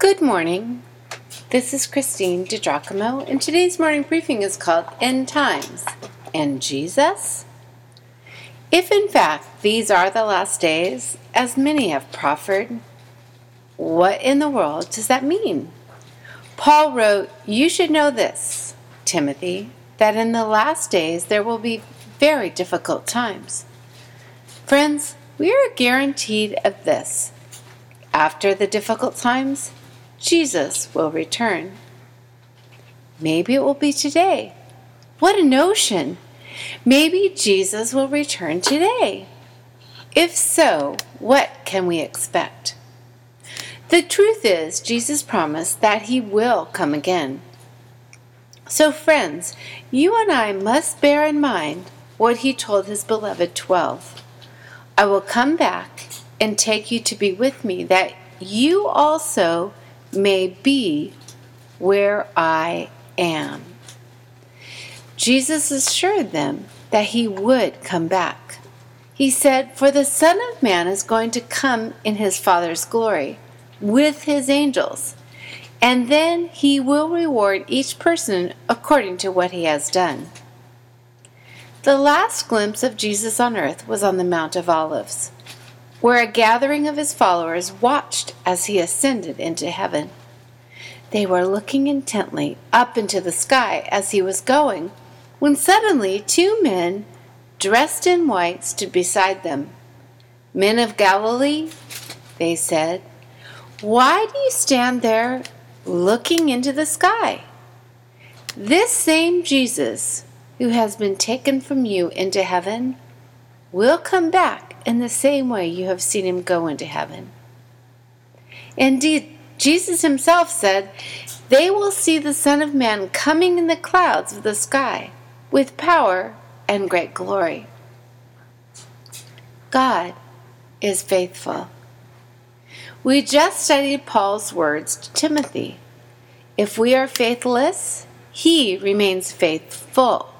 Good morning. This is Christine DiGiacomo, and today's morning briefing is called End Times and Jesus. If in fact these are the last days, as many have proffered, what in the world does that mean? Paul wrote, You should know this, Timothy, that in the last days there will be very difficult times. Friends, we are guaranteed of this. After the difficult times, Jesus will return. Maybe it will be today. What a notion! Maybe Jesus will return today. If so, what can we expect? The truth is, Jesus promised that he will come again. So, friends, you and I must bear in mind what he told his beloved twelve I will come back and take you to be with me, that you also may be where I am. Jesus assured them that he would come back. He said, For the Son of Man is going to come in his Father's glory with his angels, and then he will reward each person according to what he has done. The last glimpse of Jesus on earth was on the Mount of Olives, where a gathering of his followers watched as he ascended into heaven. They were looking intently up into the sky as he was going, when suddenly two men dressed in white stood beside them. Men of Galilee, they said, why do you stand there looking into the sky? This same Jesus who has been taken from you into heaven will come back in the same way you have seen him go into heaven. Indeed, Jesus himself said, They will see the Son of Man coming in the clouds of the sky with power and great glory. God is faithful. We just studied Paul's words to Timothy. If we are faithless, he remains faithful.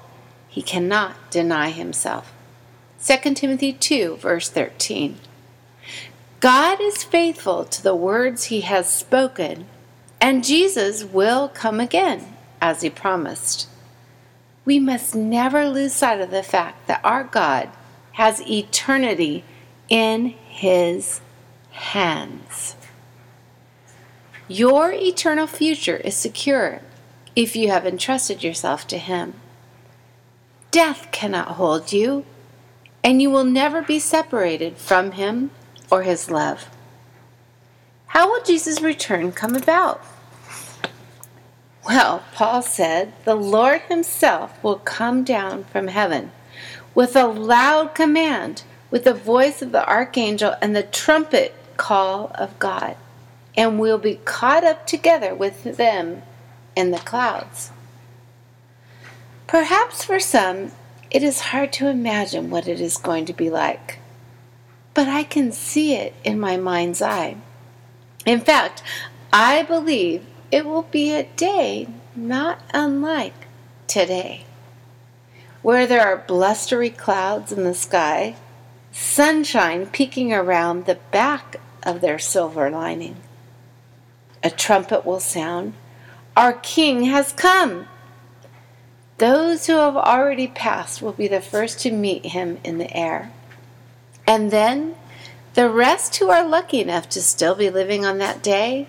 He cannot deny himself. 2 Timothy 2, verse 13. God is faithful to the words he has spoken, and Jesus will come again, as he promised we must never lose sight of the fact that our God has eternity in His hands. Your eternal future is secure if you have entrusted yourself to Him. Death cannot hold you, and you will never be separated from Him or His love. How will Jesus' return come about? Well, Paul said, the Lord himself will come down from heaven with a loud command, with the voice of the archangel and the trumpet call of God, and we'll be caught up together with them in the clouds. Perhaps for some, it is hard to imagine what it is going to be like, but I can see it in my mind's eye. In fact, I believe it will be a day not unlike today, where there are blustery clouds in the sky, sunshine peeking around the back of their silver lining. A trumpet will sound. Our King has come. Those who have already passed will be the first to meet him in the air. And then the rest who are lucky enough to still be living on that day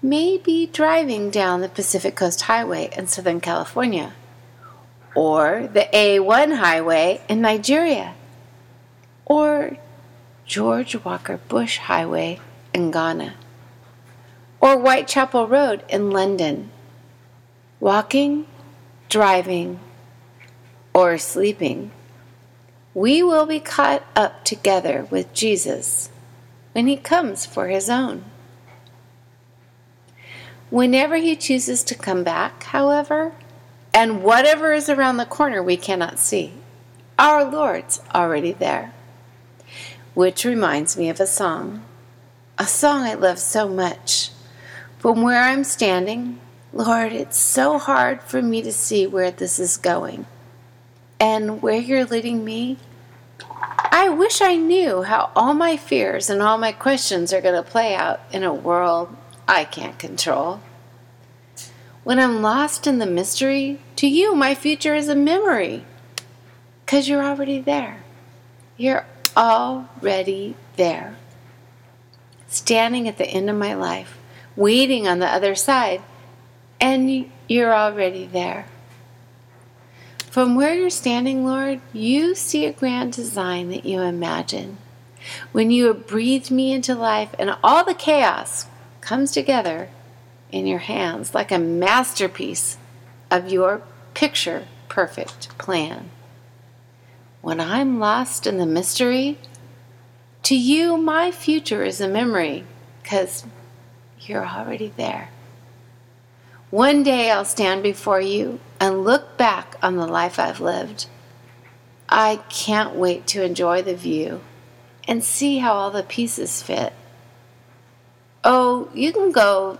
may be driving down the Pacific Coast Highway in Southern California, or the A1 Highway in Nigeria, or George Walker Bush Highway in Ghana, or Whitechapel Road in London. Walking, driving, or sleeping, we will be caught up together with Jesus when he comes for his own. Whenever he chooses to come back, however, and whatever is around the corner we cannot see, our Lord's already there. Which reminds me of a song, a song I love so much. From where I'm standing, Lord, it's so hard for me to see where this is going. And where you're leading me, I wish I knew how all my fears and all my questions are going to play out in a world I can't control. When I'm lost in the mystery, to you, my future is a memory. Because you're already there. You're already there. Standing at the end of my life, waiting on the other side, and you're already there. From where you're standing, Lord, you see a grand design that you imagine. When you have breathed me into life and all the chaos comes together in your hands like a masterpiece of your picture perfect plan. When I'm lost in the mystery, to you, my future is a memory because you're already there. One day I'll stand before you and look back on the life I've lived. I can't wait to enjoy the view and see how all the pieces fit. Oh, you can go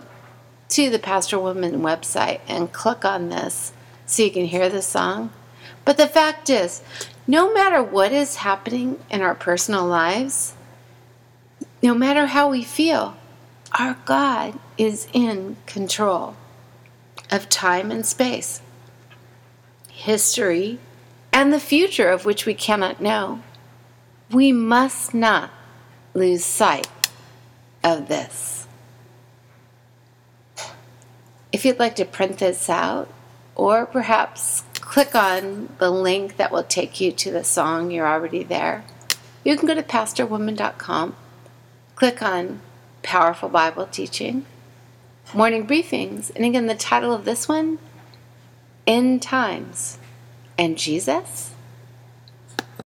to the Pastor Woman website and click on this so you can hear the song. But the fact is, no matter what is happening in our personal lives, no matter how we feel, our God is in control of time and space, history, and the future of which we cannot know. We must not lose sight of this. If you'd like to print this out, or perhaps click on the link that will take you to the song, you're already there. You can go to pastorwoman.com, click on Powerful Bible Teaching, Morning Briefings, and again, the title of this one, End Times. And Jesus?